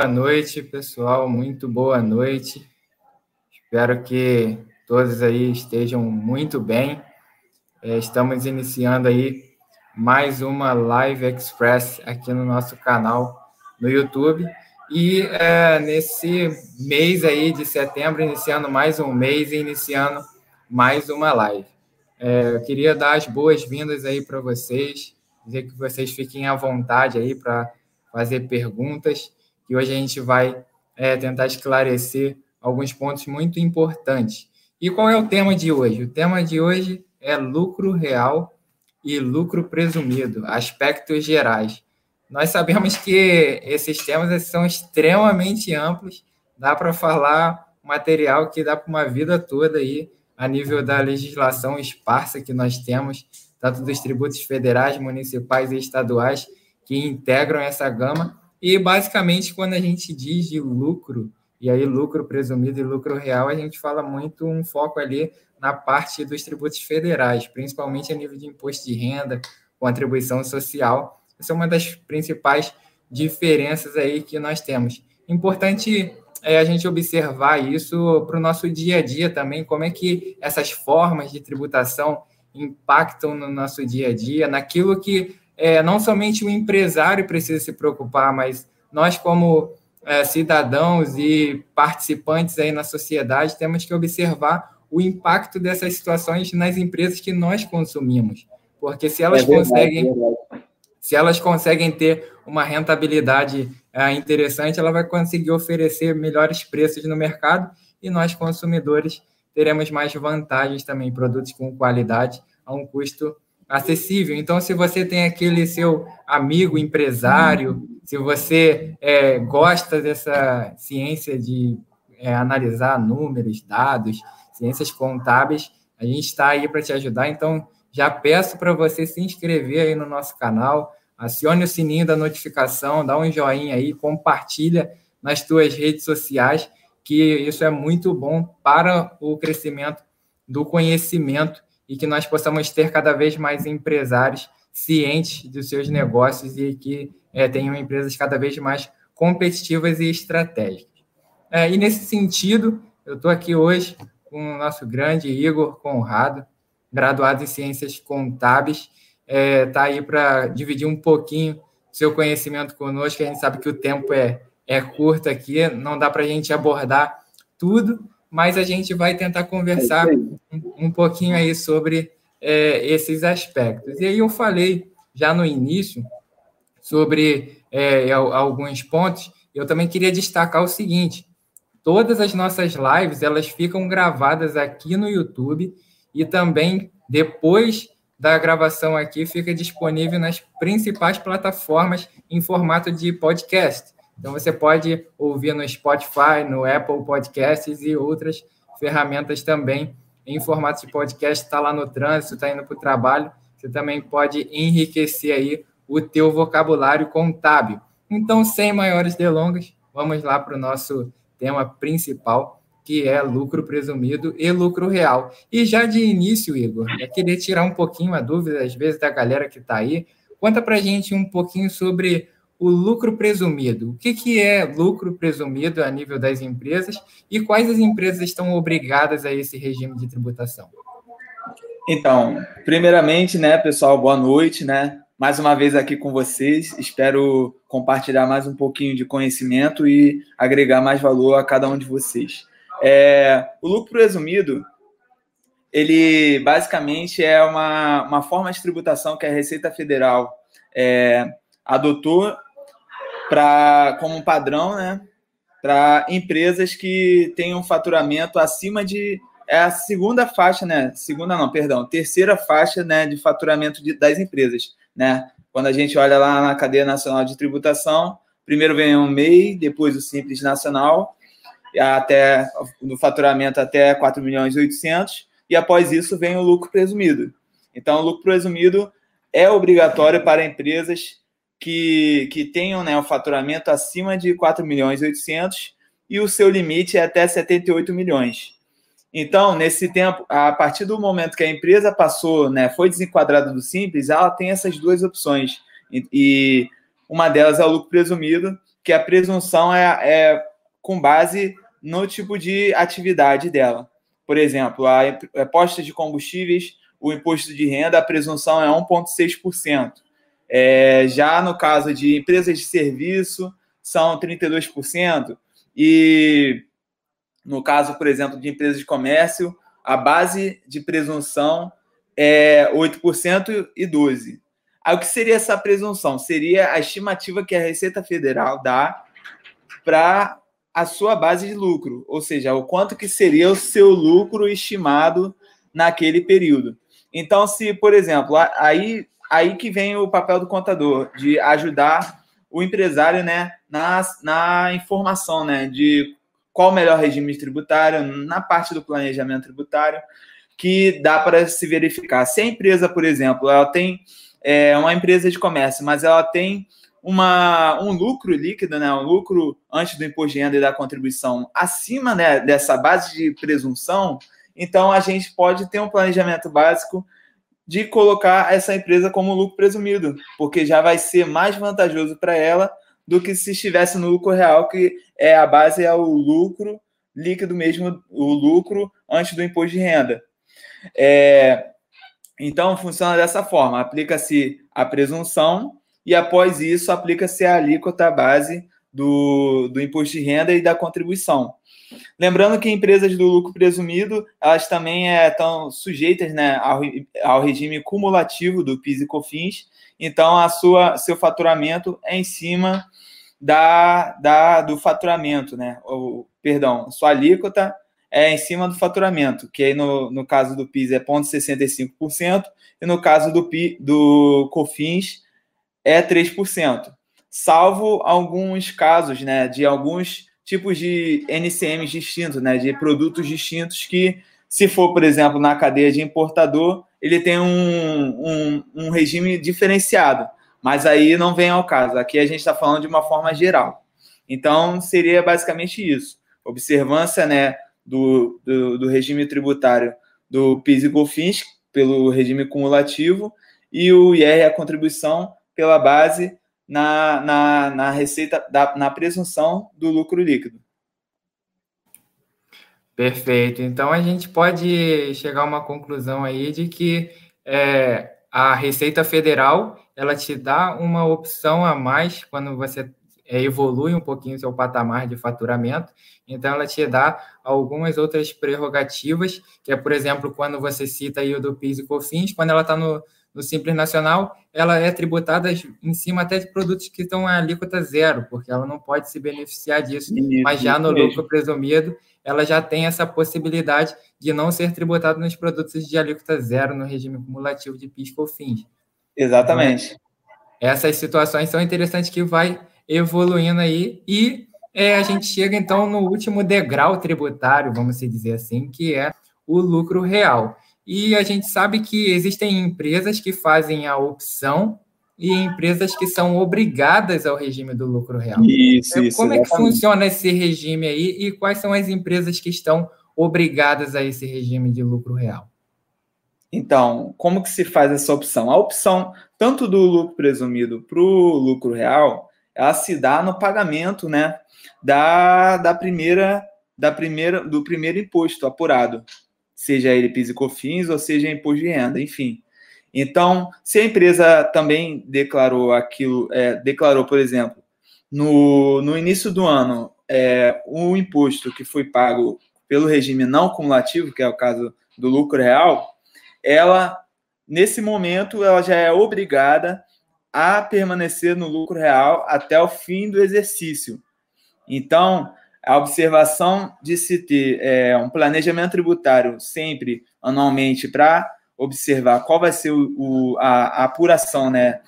Boa noite, pessoal. Muito boa noite. Espero que todos aí estejam muito bem. É, estamos iniciando aí mais uma Live Express aqui no nosso canal no YouTube. E é, nesse mês aí de setembro, iniciando mais um mês e iniciando mais uma live. É, eu queria dar as boas-vindas aí para vocês, dizer que vocês fiquem à vontade aí para fazer perguntas, que hoje a gente vai é, tentar esclarecer alguns pontos muito importantes. E qual é o tema de hoje? O tema de hoje é lucro real e lucro presumido, aspectos gerais. Nós sabemos que esses temas são extremamente amplos, dá para falar material que dá para uma vida toda aí, a nível da legislação esparsa que nós temos, tanto dos tributos federais, municipais e estaduais, que integram essa gama. E, basicamente, quando a gente diz de lucro, e aí lucro presumido e lucro real, a gente fala muito um foco ali na parte dos tributos federais, principalmente a nível de imposto de renda, contribuição social, essa é uma das principais diferenças aí que nós temos. Importante é a gente observar isso para o nosso dia a dia também, como é que essas formas de tributação impactam no nosso dia a dia, naquilo que é, não somente o empresário precisa se preocupar, mas nós, como é, cidadãos e participantes aí na sociedade, temos que observar o impacto dessas situações nas empresas que nós consumimos. Porque se elas é verdade, conseguem. É se elas conseguem ter uma rentabilidade é, interessante, ela vai conseguir oferecer melhores preços no mercado e nós, consumidores, teremos mais vantagens também, produtos com qualidade a um custo acessível. Então, se você tem aquele seu amigo empresário, se você é, gosta dessa ciência de é, analisar números, dados, ciências contábeis, a gente está aí para te ajudar. Então, já peço para você se inscrever aí no nosso canal, acione o sininho da notificação, dá um joinha aí, compartilha nas tuas redes sociais, que isso é muito bom para o crescimento do conhecimento e que nós possamos ter cada vez mais empresários cientes dos seus negócios e que é, tenham empresas cada vez mais competitivas e estratégicas. É, e nesse sentido, eu estou aqui hoje com o nosso grande Igor Conrado, graduado em Ciências Contábeis, está é, tá aí para dividir um pouquinho seu conhecimento conosco. A gente sabe que o tempo é, é curto aqui, não dá para a gente abordar tudo, mas a gente vai tentar conversar é um, um, pouquinho aí sobre é, esses aspectos. E aí eu falei já no início sobre é, alguns pontos. Eu também queria destacar o seguinte: todas as nossas lives elas ficam gravadas aqui no YouTube e também depois da gravação aqui fica disponível nas principais plataformas em formato de podcast. Então você pode ouvir no Spotify, no Apple Podcasts e outras ferramentas também em formato de podcast. Está lá no trânsito, está indo para o trabalho. Você também pode enriquecer aí o teu vocabulário contábil. Então, sem maiores delongas, vamos lá para o nosso tema principal, que é lucro presumido e lucro real. E já de início, Igor, eu queria tirar um pouquinho a dúvida, às vezes, da galera que está aí. Conta para gente um pouquinho sobre o lucro presumido. O que, que é lucro presumido a nível das empresas e quais as empresas estão obrigadas a esse regime de tributação? Então, primeiramente, né, pessoal, boa noite, né? Mais uma vez aqui com vocês. Espero compartilhar mais um pouquinho de conhecimento e agregar mais valor a cada um de vocês. É, o lucro presumido, ele basicamente é uma, uma forma de tributação que a Receita Federal é, adotou para como padrão, né, para empresas que tenham faturamento acima de é a segunda faixa, né? Segunda não, perdão, terceira faixa, né, de faturamento de, das empresas, né? Quando a gente olha lá na cadeia nacional de tributação, primeiro vem o MEI, depois o Simples Nacional até no faturamento até 4 milhões e 800 e após isso vem o lucro presumido. Então, o lucro presumido é obrigatório para empresas que, que tenham né, o faturamento acima de 4 milhões e 800 e o seu limite é até 78 milhões. Então, nesse tempo, a partir do momento que a empresa passou, né, foi desenquadrada do Simples, ela tem essas duas opções. E, e uma delas é o lucro presumido, que a presunção é, é com base no tipo de atividade dela. Por exemplo, a aposta de combustíveis, o imposto de renda, a presunção é 1,6%. É, já no caso de empresas de serviço, são 32%. E no caso, por exemplo, de empresas de comércio, a base de presunção é 8% e 12%. Aí o que seria essa presunção? Seria a estimativa que a Receita Federal dá para a sua base de lucro, ou seja, o quanto que seria o seu lucro estimado naquele período. Então, se, por exemplo, aí, aí que vem o papel do contador, de ajudar o empresário né, na, na informação né, de qual o melhor regime tributário, na parte do planejamento tributário, que dá para se verificar. Se a empresa, por exemplo, ela tem é, uma empresa de comércio, mas ela tem uma, um lucro líquido, né, um lucro antes do imposto de renda e da contribuição acima né, dessa base de presunção, então a gente pode ter um planejamento básico de colocar essa empresa como lucro presumido, porque já vai ser mais vantajoso para ela do que se estivesse no lucro real, que é a base é o lucro líquido mesmo, o lucro antes do imposto de renda. É, então funciona dessa forma: aplica-se a presunção e após isso aplica-se a alíquota base do, do imposto de renda e da contribuição. Lembrando que empresas do lucro presumido, elas também é, estão sujeitas né, ao, ao regime cumulativo do PIS e COFINS, então a sua, seu faturamento é em cima da, da, do faturamento, né? O, perdão, sua alíquota é em cima do faturamento, que aí no, no caso do PIS é 0,65%, e no caso do, PIS, do COFINS é 3%, salvo alguns casos né, de alguns tipos de NCMs distintos, né, de produtos distintos que, se for, por exemplo, na cadeia de importador, ele tem um, um, um regime diferenciado, mas aí não vem ao caso. Aqui a gente está falando de uma forma geral. Então, seria basicamente isso. Observância né, do, do, do regime tributário do PIS e COFINS pelo regime cumulativo e o IR, a contribuição, pela base na, na, na receita, da, na presunção do lucro líquido. Perfeito. Então a gente pode chegar a uma conclusão aí de que é, a Receita Federal ela te dá uma opção a mais quando você é, evolui um pouquinho seu patamar de faturamento. Então ela te dá algumas outras prerrogativas, que é, por exemplo, quando você cita aí o do PIS e COFINS, quando ela está no, no Simples Nacional, ela é tributada em cima até de produtos que estão em alíquota zero, porque ela não pode se beneficiar disso. Isso, mas já no lucro presumido, ela já tem essa possibilidade de não ser tributada nos produtos de alíquota zero no regime cumulativo de PIS COFINS. Exatamente. Então, essas situações são interessantes que vai evoluindo aí e é, a gente chega então no último degrau tributário, vamos dizer assim, que é o lucro real. E a gente sabe que existem empresas que fazem a opção e empresas que são obrigadas ao regime do lucro real. Isso, isso. Como é que funciona esse regime aí e quais são as empresas que estão obrigadas a esse regime de lucro real? Então, como que se faz essa opção? A opção tanto do lucro presumido para o lucro real, ela se dá no pagamento, né, da, da primeira da primeira do primeiro imposto apurado seja ele PIS e COFINS ou seja imposto de renda, enfim. Então, se a empresa também declarou aquilo, é, declarou, por exemplo, no, no início do ano, é, o imposto que foi pago pelo regime não cumulativo, que é o caso do lucro real, ela, nesse momento, ela já é obrigada a permanecer no lucro real até o fim do exercício. Então, a observação de se ter é, um planejamento tributário sempre anualmente para observar qual vai ser o, o a, a, apuração né,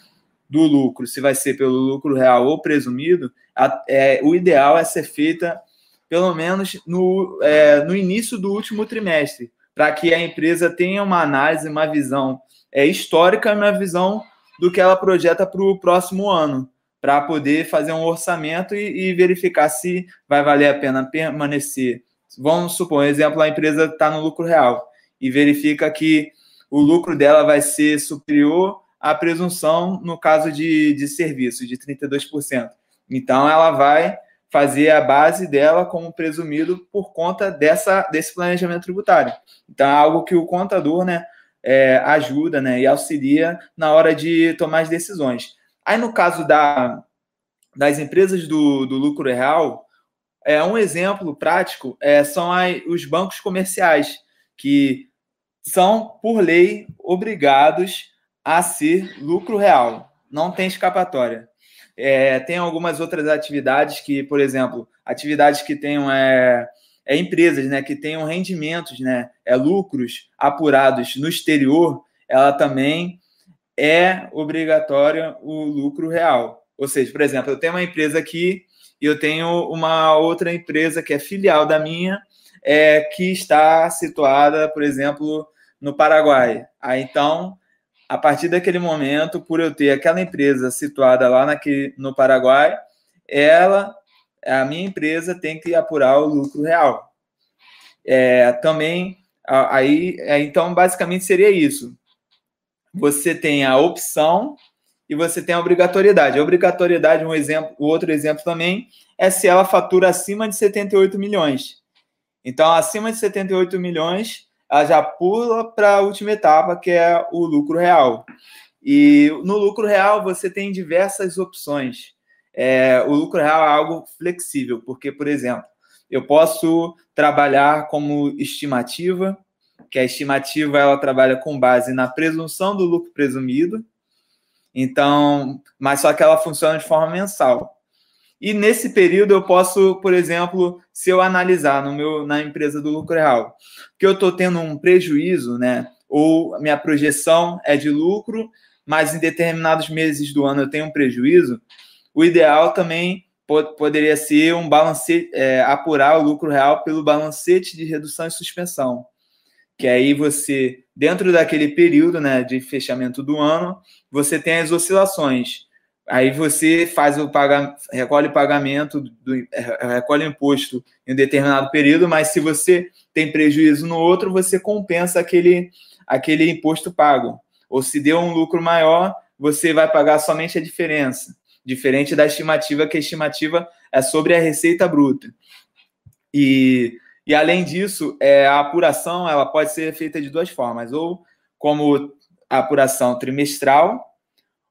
do lucro, se vai ser pelo lucro real ou presumido, a, é, o ideal é ser feita pelo menos no, é, no início do último trimestre, para que a empresa tenha uma análise, uma visão é, histórica uma visão do que ela projeta para o próximo ano para poder fazer um orçamento e, e, verificar se vai valer a pena permanecer. Vamos supor, exemplo, a empresa está no lucro real e verifica que o lucro dela vai ser superior à presunção no caso de, de serviço, de 32%. Então, ela vai fazer a base dela como presumido por conta dessa, desse planejamento tributário. Então, é algo que o contador né, é, ajuda né, e auxilia na hora de tomar as decisões. Aí, no caso da, das empresas do, do lucro real, é, um exemplo prático é, são as, os bancos comerciais, que são, por lei, obrigados a ser lucro real. Não tem escapatória. É, tem algumas outras atividades que, por exemplo, atividades que tenham é, é, empresas né, que tenham rendimentos, né, é, lucros apurados no exterior, ela também é obrigatória o lucro real. Ou seja, por exemplo, eu tenho uma empresa aqui e eu tenho uma outra empresa que é filial da minha, é, que está situada, por exemplo, no Paraguai. Aí então, a partir daquele momento, por eu ter aquela empresa situada lá naquele, no Paraguai, ela, a minha empresa, tem que apurar o lucro real. É, também, aí, é, então, basicamente seria isso. Você tem a opção e você tem a obrigatoriedade. A obrigatoriedade, um exemplo, o outro exemplo também é se ela fatura acima de 78 milhões. Então, acima de 78 milhões, ela já pula para a última etapa, que é o lucro real. E no lucro real você tem diversas opções. É, o lucro real é algo flexível, porque, por exemplo, eu posso trabalhar como estimativa, que a estimativa ela trabalha com base na presunção do lucro presumido, então, mas só que ela funciona de forma mensal. E nesse período eu posso, por exemplo, se eu analisar no meu na empresa do lucro real, que eu estou tendo um prejuízo, né? Ou minha projeção é de lucro, mas em determinados meses do ano eu tenho um prejuízo. O ideal também poderia ser um balancete, é, apurar o lucro real pelo balancete de redução e suspensão que aí você, dentro daquele período né, de fechamento do ano, você tem as oscilações. Aí você faz o pagamento, recolhe pagamento, do, recolhe o imposto em um determinado período, mas se você tem prejuízo no outro, você compensa aquele, aquele imposto pago. Ou se deu um lucro maior, você vai pagar somente a diferença, diferente da estimativa, que a estimativa é sobre a receita bruta. E e além disso, é, a apuração ela pode ser feita de duas formas, ou como a apuração trimestral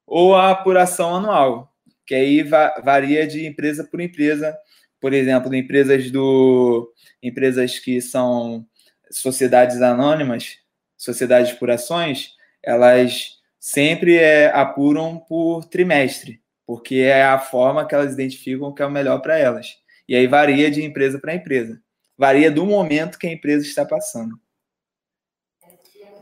ou a apuração anual, que aí va varia de empresa por empresa. Por exemplo, empresas do empresas que são sociedades anônimas, sociedades de apurações, elas sempre é, apuram por trimestre, porque é a forma que elas identificam que é o melhor para elas. E aí varia de empresa para empresa varia do momento que a empresa está passando.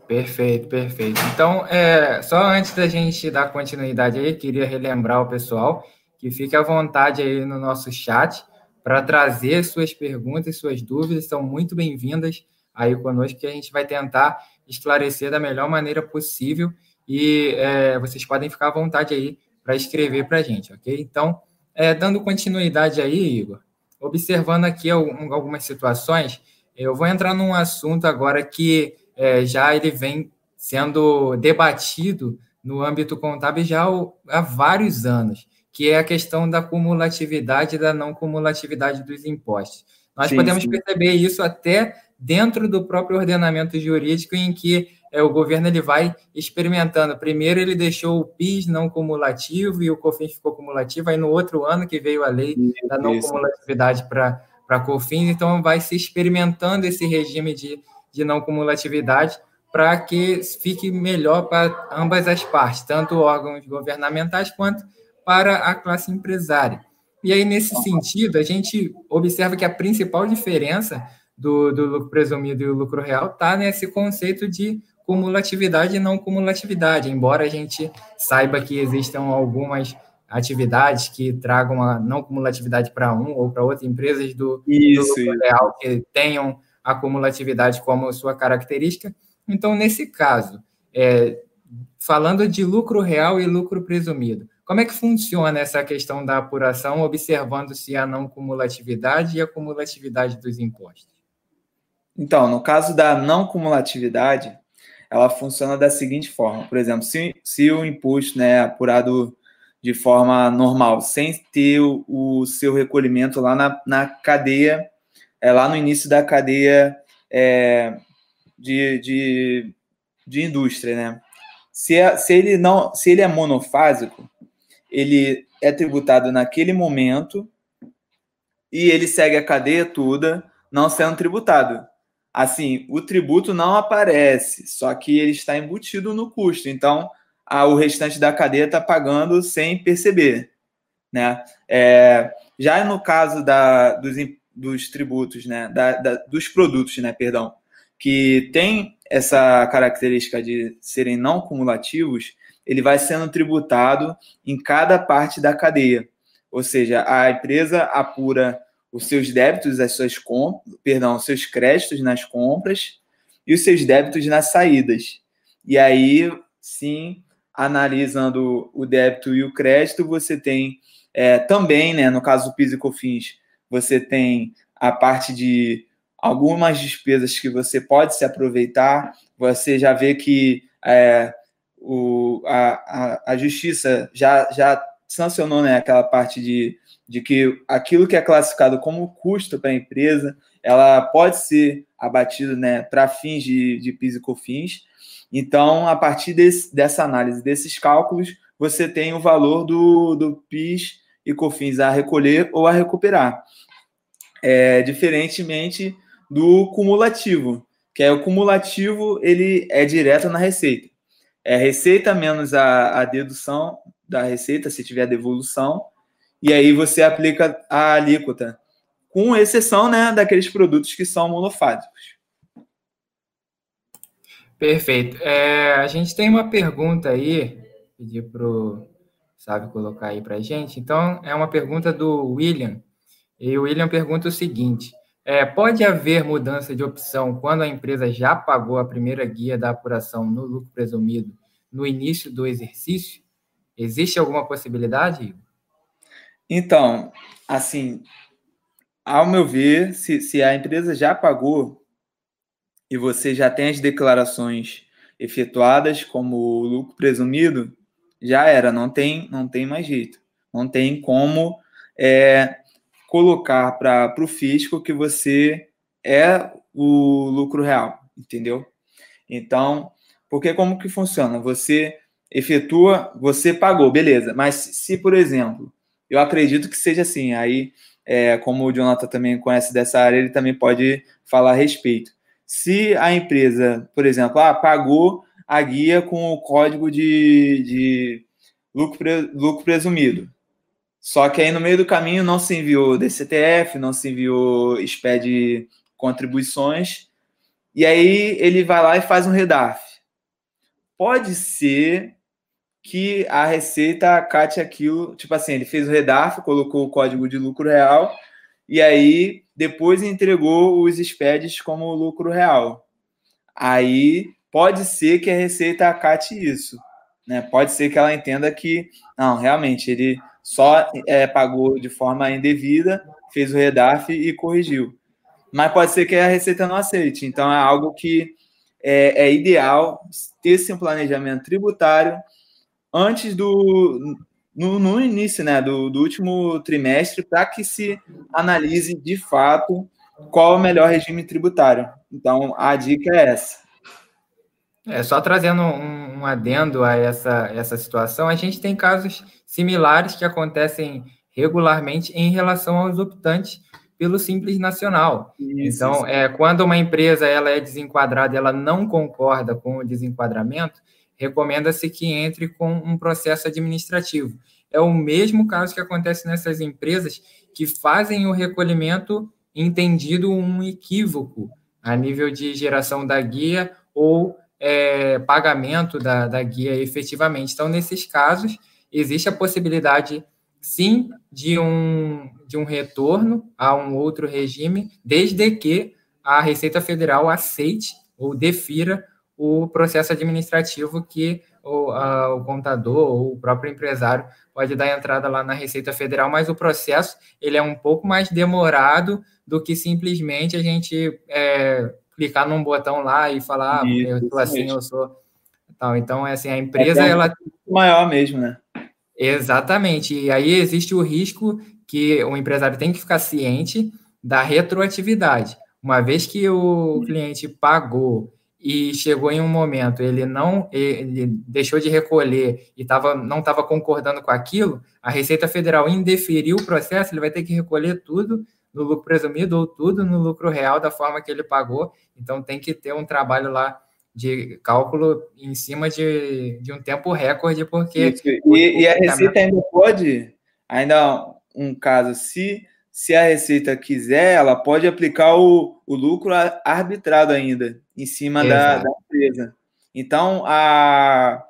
Perfeito, perfeito. Então, é, só antes da gente dar continuidade aí, queria relembrar o pessoal que fique à vontade aí no nosso chat para trazer suas perguntas, suas dúvidas, são muito bem-vindas aí conosco, que a gente vai tentar esclarecer da melhor maneira possível e é, vocês podem ficar à vontade aí para escrever para a gente, ok? Então, é, dando continuidade aí, Igor, observando aqui algumas situações, eu vou entrar num assunto agora que é, já ele vem sendo debatido no âmbito contábil já há vários anos, que é a questão da cumulatividade e da não cumulatividade dos impostos. Nós sim, podemos sim. perceber isso até dentro do próprio ordenamento jurídico, em que é, o governo ele vai experimentando. Primeiro ele deixou o PIS não cumulativo e o COFINS ficou cumulativo, aí no outro ano que veio a lei isso, da não cumulatividade para para COFINS, então vai se experimentando esse regime de, de não cumulatividade para que fique melhor para ambas as partes, tanto órgãos governamentais quanto para a classe empresária. E aí, nesse sentido, a gente observa que a principal diferença do, do lucro presumido e o lucro real está nesse conceito de cumulatividade e não cumulatividade, embora a gente saiba que existam algumas atividades que tragam a não cumulatividade para um ou para outra, empresas do, Isso. do real que tenham a cumulatividade como sua característica. Então, nesse caso, é, falando de lucro real e lucro presumido, como é que funciona essa questão da apuração, observando-se a não cumulatividade e a cumulatividade dos impostos? Então, no caso da não cumulatividade, ela funciona da seguinte forma. Por exemplo, se, se o imposto né, é apurado de forma normal, sem ter o, o seu recolhimento lá na, na cadeia, é, lá no início da cadeia é, de, de, de indústria, né? Se, é, se, ele não, se ele é monofásico, ele é tributado naquele momento e ele segue a cadeia toda, não sendo tributado. Assim, o tributo não aparece, só que ele está embutido no custo. Então, a, o restante da cadeia está pagando sem perceber. Né? É, já no caso da, dos, dos tributos, né? Da, da, dos produtos, né? perdão, que tem essa característica de serem não cumulativos, ele vai sendo tributado em cada parte da cadeia. Ou seja, a empresa apura os seus débitos, as suas compras, perdão, os seus créditos nas compras e os seus débitos nas saídas. E aí, sim, analisando o débito e o crédito, você tem é, também, né, no caso do PIS e COFINS, você tem a parte de algumas despesas que você pode se aproveitar, você já vê que é, o, a, a, a, justiça já, já sancionou né, aquela parte de, de que aquilo que é classificado como custo para a empresa, ela pode ser abatido né, para fins de, de PIS e COFINS, então, a partir desse, dessa análise, desses cálculos, você tem o valor do, do PIS e COFINS a recolher ou a recuperar. É, diferentemente do cumulativo, que é o cumulativo, ele é direto na receita. É receita menos a, a dedução da receita, se tiver devolução, e aí você aplica a alíquota, com exceção né, daqueles produtos que são monofásicos. Perfeito. É, a gente tem uma pergunta aí, pedir para o Sábio colocar aí para a gente. Então, é uma pergunta do William. E o William pergunta o seguinte: é, pode haver mudança de opção quando a empresa já pagou a primeira guia da apuração no lucro presumido no início do exercício? Existe alguma possibilidade? Então, assim, ao meu ver, se, se a empresa já pagou e você já tem as declarações efetuadas como lucro presumido, já era, não tem, não tem mais jeito. Não tem como é, colocar para o fisco que você é o lucro real, entendeu? Então, porque como que funciona? Você efetua, você pagou, beleza. Mas se, por exemplo, eu acredito que seja assim, aí, é, como o Jonathan também conhece dessa área, ele também pode falar a respeito se a empresa, por exemplo, ah, pagou a guia com o código de, de lucro, lucro presumido. Só que aí no meio do caminho não se enviou DCTF, não se enviou SPED contribuições, e aí ele vai lá e faz um redaf. Pode ser que a Receita acate aquilo, tipo assim, ele fez o redaf, colocou o código de lucro real, e aí depois entregou os SPEDs como lucro real. Aí pode ser que a Receita acate isso. Né? Pode ser que ela entenda que, não, realmente, ele só é, pagou de forma indevida, fez o REDAF e corrigiu. Mas pode ser que a Receita não aceite. Então, é algo que é, é ideal ter-se um planejamento tributário antes do, no, no início né, do, do último trimestre para que se analise de fato qual é o melhor regime tributário. Então, a dica é essa. É, só trazendo um, um, adendo a essa, essa situação, a gente tem casos similares que acontecem regularmente em relação aos optantes pelo Simples Nacional. Isso, então, isso. É, quando uma empresa ela é desenquadrada ela não concorda com o desenquadramento, recomenda-se que entre com um processo administrativo. É o mesmo caso que acontece nessas empresas que fazem o recolhimento entendido um equívoco a nível de geração da guia ou é, pagamento da, da guia efetivamente. Então, nesses casos, existe a possibilidade, sim, de um, de um retorno a um outro regime, desde que a Receita Federal aceite ou defira o processo administrativo que o, a, o contador ou o próprio empresário pode dar entrada lá na Receita Federal, mas o processo ele é um pouco mais demorado do que simplesmente a gente é, clicar num botão lá e falar, ah, eu sou assim, mesmo. eu sou tal. Então, é assim, a empresa, é, ela... Maior mesmo, né? Exatamente. E aí existe o risco que o empresário tem que ficar ciente da retroatividade. Uma vez que o cliente pagou e chegou em um momento, ele não ele deixou de recolher e tava, não estava concordando com aquilo, a Receita Federal indeferiu o processo, ele vai ter que recolher tudo no lucro presumido ou tudo no lucro real da forma que ele pagou. Então tem que ter um trabalho lá de cálculo em cima de, de um tempo recorde, porque. E, e, a Receita ainda pode, ainda um caso, se se a Receita quiser, ela pode aplicar o, o lucro arbitrado ainda em cima da, da, empresa. Então, a,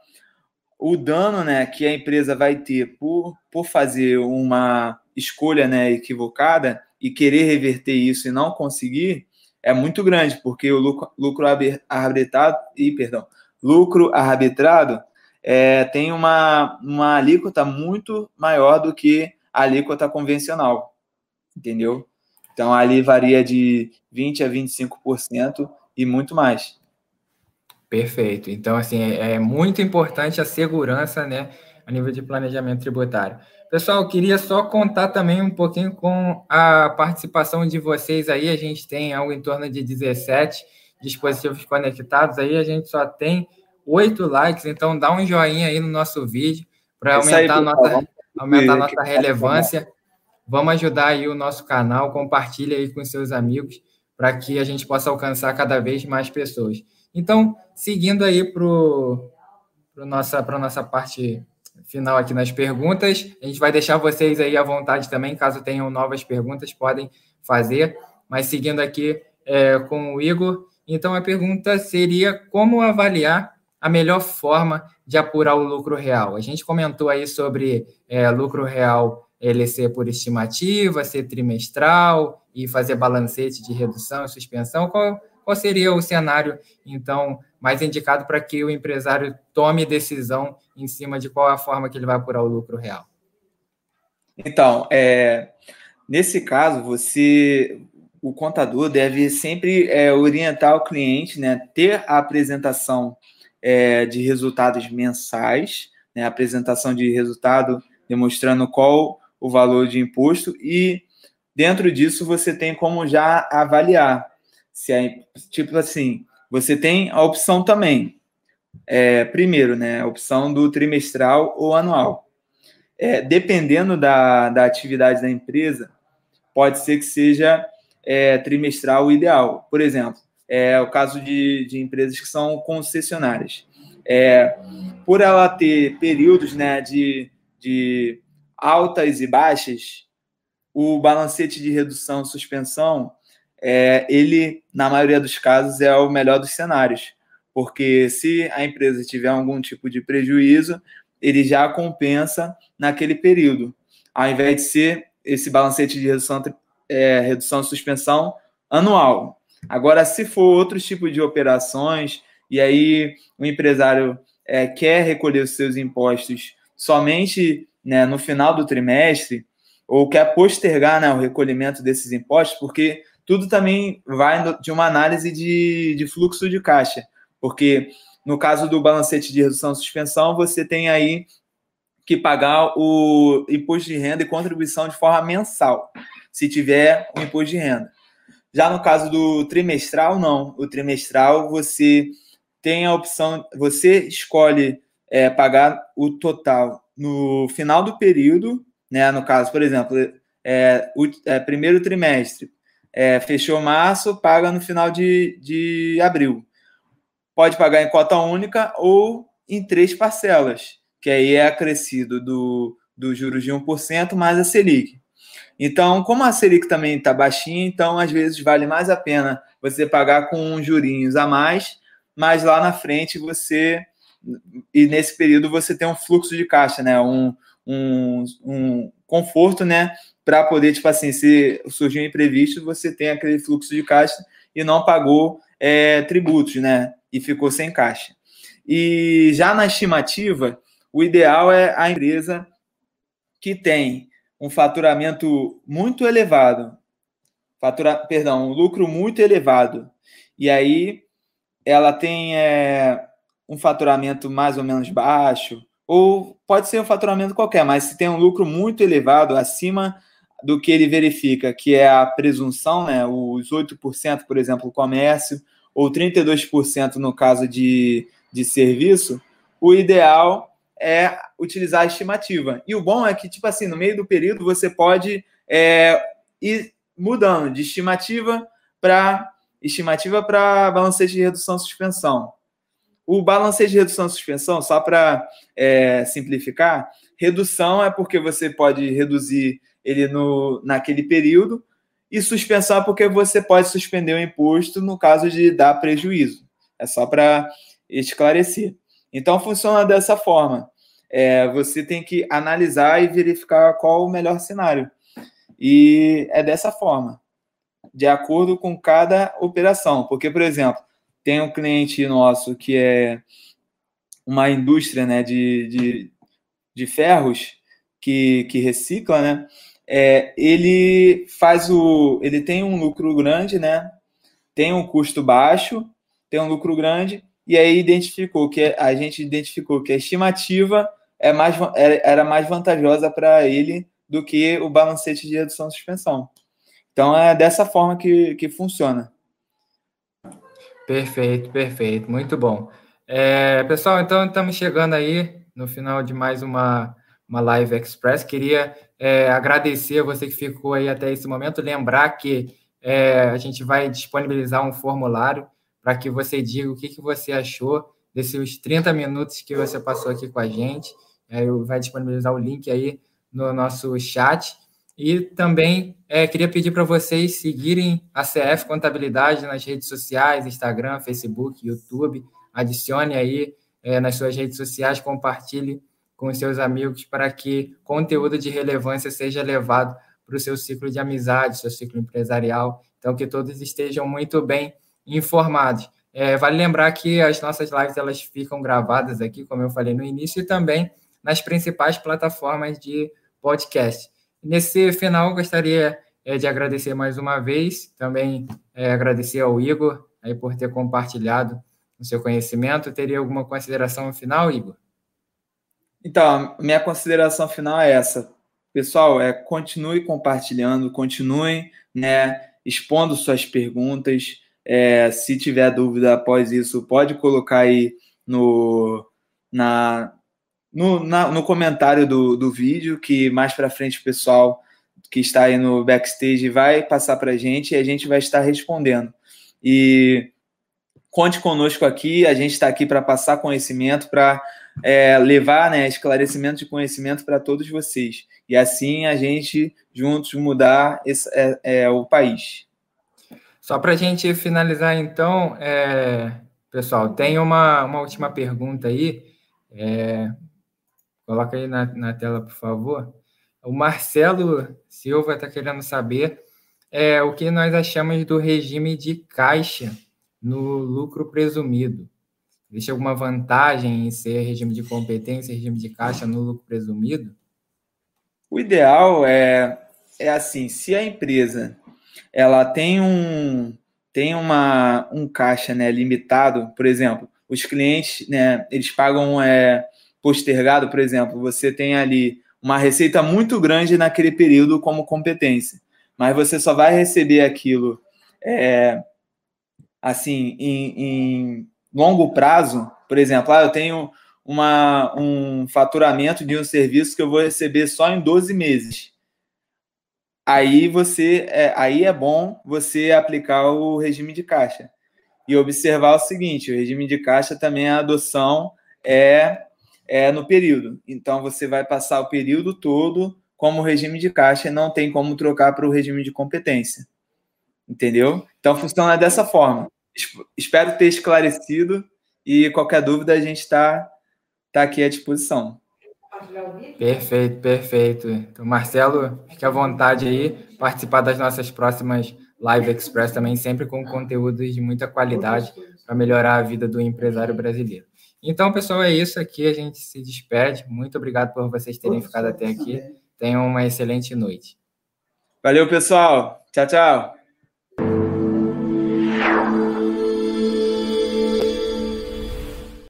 o dano né, que a empresa vai ter por, por fazer uma escolha né, equivocada e querer reverter isso e não conseguir é muito grande, porque o lucro, lucro arbitrado, e, perdão, lucro arbitrado é, tem uma, uma alíquota muito maior do que a alíquota convencional entendeu? Então ali varia de 20 a 25% e muito mais. Perfeito. Então, assim, é, é muito importante a segurança, né, a nível de planejamento tributário. Pessoal, queria só contar também um pouquinho com a participação de vocês aí. A gente tem algo em torno de 17 dispositivos conectados aí, a gente só tem oito likes, então dá um joinha aí no nosso vídeo para aumentar, aí, a nossa, aumentar a nossa relevância. Vamos ajudar aí o nosso canal, compartilhe aí com seus amigos para que a gente possa alcançar cada vez mais pessoas. Então, seguindo aí para a nossa, nossa parte final aqui nas perguntas, a gente vai deixar vocês aí à vontade também, caso tenham novas perguntas, podem fazer. Mas seguindo aqui é, com o Igor, então a pergunta seria como avaliar a melhor forma de apurar o lucro real? A gente comentou aí sobre é, lucro real ele ser por estimativa, ser trimestral e fazer balancete de redução e suspensão? Qual, qual seria o cenário, então, mais indicado para que o empresário tome decisão em cima de qual é a forma que ele vai apurar o lucro real? Então, é, nesse caso, você, o contador deve sempre é, orientar o cliente, né, ter a apresentação é, de resultados mensais, né, apresentação de resultado demonstrando qual o valor de imposto e dentro disso você tem como já avaliar se é tipo assim, você tem a opção também. É, primeiro, né, a opção do trimestral ou anual. É, dependendo da, da atividade da empresa, pode ser que seja é, trimestral ideal. Por exemplo, é o caso de, de empresas que são concessionárias. É, por ela ter períodos né, de, de altas e baixas, o balancete de redução suspensão, é, ele, na maioria dos casos, é o melhor dos cenários, porque se a empresa tiver algum tipo de prejuízo, ele já compensa naquele período, ao invés de ser esse balancete de redução, é, redução suspensão anual. Agora, se for outro tipo de operações, e aí o empresário é, quer recolher os seus impostos somente né, no final do trimestre, ou quer postergar né, o recolhimento desses impostos, porque tudo também vai de uma análise de, de fluxo de caixa. Porque no caso do balancete de redução suspensão, você tem aí que pagar o imposto de renda e contribuição de forma mensal, se tiver o imposto de renda. Já no caso do trimestral, não. O trimestral você tem a opção, você escolhe é, pagar o total no final do período, né? No caso, por exemplo, é, o é, primeiro trimestre, é, fechou março, paga no final de, de abril. Pode pagar em cota única ou em três parcelas, que aí é acrescido do, do juros de 1% mais a Selic. Então, como a Selic também está baixinha, então às vezes vale mais a pena você pagar com jurinhos a mais, mas lá na frente você e nesse período você tem um fluxo de caixa, né? Um, um, um conforto, né? Para poder, tipo assim, se surgir um imprevisto, você tem aquele fluxo de caixa e não pagou é, tributos, né? E ficou sem caixa. E já na estimativa, o ideal é a empresa que tem um faturamento muito elevado, fatura, perdão, um lucro muito elevado. E aí ela tem é, um faturamento mais ou menos baixo, ou pode ser um faturamento qualquer, mas se tem um lucro muito elevado, acima do que ele verifica, que é a presunção, né, os 8%, por exemplo, comércio, ou 32% no caso de, de serviço, o ideal é utilizar a estimativa. E o bom é que, tipo assim, no meio do período você pode é, ir mudando de estimativa para estimativa para balancete de redução suspensão. O balancete de redução suspensão, só para é, simplificar, redução é porque você pode reduzir ele no, naquele período e suspensão é porque você pode suspender o imposto no caso de dar prejuízo. É só para esclarecer. Então funciona dessa forma. É, você tem que analisar e verificar qual o melhor cenário. E é dessa forma, de acordo com cada operação. Porque, por exemplo, tem um cliente nosso que é uma indústria né, de, de, de ferros que, que recicla, né? É, ele faz o. Ele tem um lucro grande, né? Tem um custo baixo, tem um lucro grande, e aí identificou que a gente identificou que a estimativa é mais, era mais vantajosa para ele do que o balancete de redução de suspensão. Então é dessa forma que, que funciona. Perfeito, perfeito, muito bom. É, pessoal, então estamos chegando aí no final de mais uma, uma Live Express. Queria é, agradecer a você que ficou aí até esse momento, lembrar que é, a gente vai disponibilizar um formulário para que você diga o que, que você achou desses 30 minutos que você passou aqui com a gente. É, vai disponibilizar o link aí no nosso chat. E também é, queria pedir para vocês seguirem a CF Contabilidade nas redes sociais, Instagram, Facebook, YouTube. Adicione aí é, nas suas redes sociais, compartilhe com seus amigos para que conteúdo de relevância seja levado para o seu ciclo de amizade, seu ciclo empresarial. Então, que todos estejam muito bem informados. É, vale lembrar que as nossas lives elas ficam gravadas aqui, como eu falei no início, e também nas principais plataformas de podcast. Nesse final, gostaria é, de agradecer mais uma vez, também é, agradecer ao Igor aí, por ter compartilhado o seu conhecimento. Teria alguma consideração final, Igor? Então, minha consideração final é essa. Pessoal, é continue compartilhando, continue né, expondo suas perguntas. É, se tiver dúvida após isso, pode colocar aí no, na, no, na, no comentário do, do vídeo, que mais para frente o pessoal que está aí no backstage vai passar para a gente e a gente vai estar respondendo. E conte conosco aqui, a gente está aqui para passar conhecimento, para é, levar né, esclarecimento de conhecimento para todos vocês. E assim a gente juntos mudar esse, é, é o país. Só para a gente finalizar, então, é, pessoal, tem uma, uma última pergunta aí. Coloca aí na, na tela, por favor. O Marcelo Silva está querendo saber é, o que nós achamos do regime de caixa no lucro presumido. Existe alguma vantagem em ser regime de competência, regime de caixa no lucro presumido? O ideal é, é assim, se a empresa ela tem um tem uma, um caixa né, limitado, por exemplo, os clientes né, eles pagam é, postergado, por exemplo, você tem ali uma receita muito grande naquele período como competência, mas você só vai receber aquilo é, assim em, em, longo prazo, por exemplo, ah, eu tenho uma, um faturamento de um serviço que eu vou receber só em 12 meses. Aí você é, aí é bom você aplicar o regime de caixa e observar o seguinte: o regime de caixa também a adoção é é, no período. Então, você vai passar o período todo como regime de caixa e não tem como trocar para o regime de competência. Entendeu? Então, funciona dessa forma. Espero ter esclarecido e qualquer dúvida a gente está tá aqui à disposição. Perfeito, perfeito. Então, Marcelo, fique à vontade aí, participar das nossas próximas Live Express também, sempre com conteúdos de muita qualidade para melhorar a vida do empresário brasileiro. Então, pessoal, é isso aqui. A gente se despede. Muito obrigado por vocês terem ficado até aqui. Tenham uma excelente noite. Valeu, pessoal. Tchau, tchau.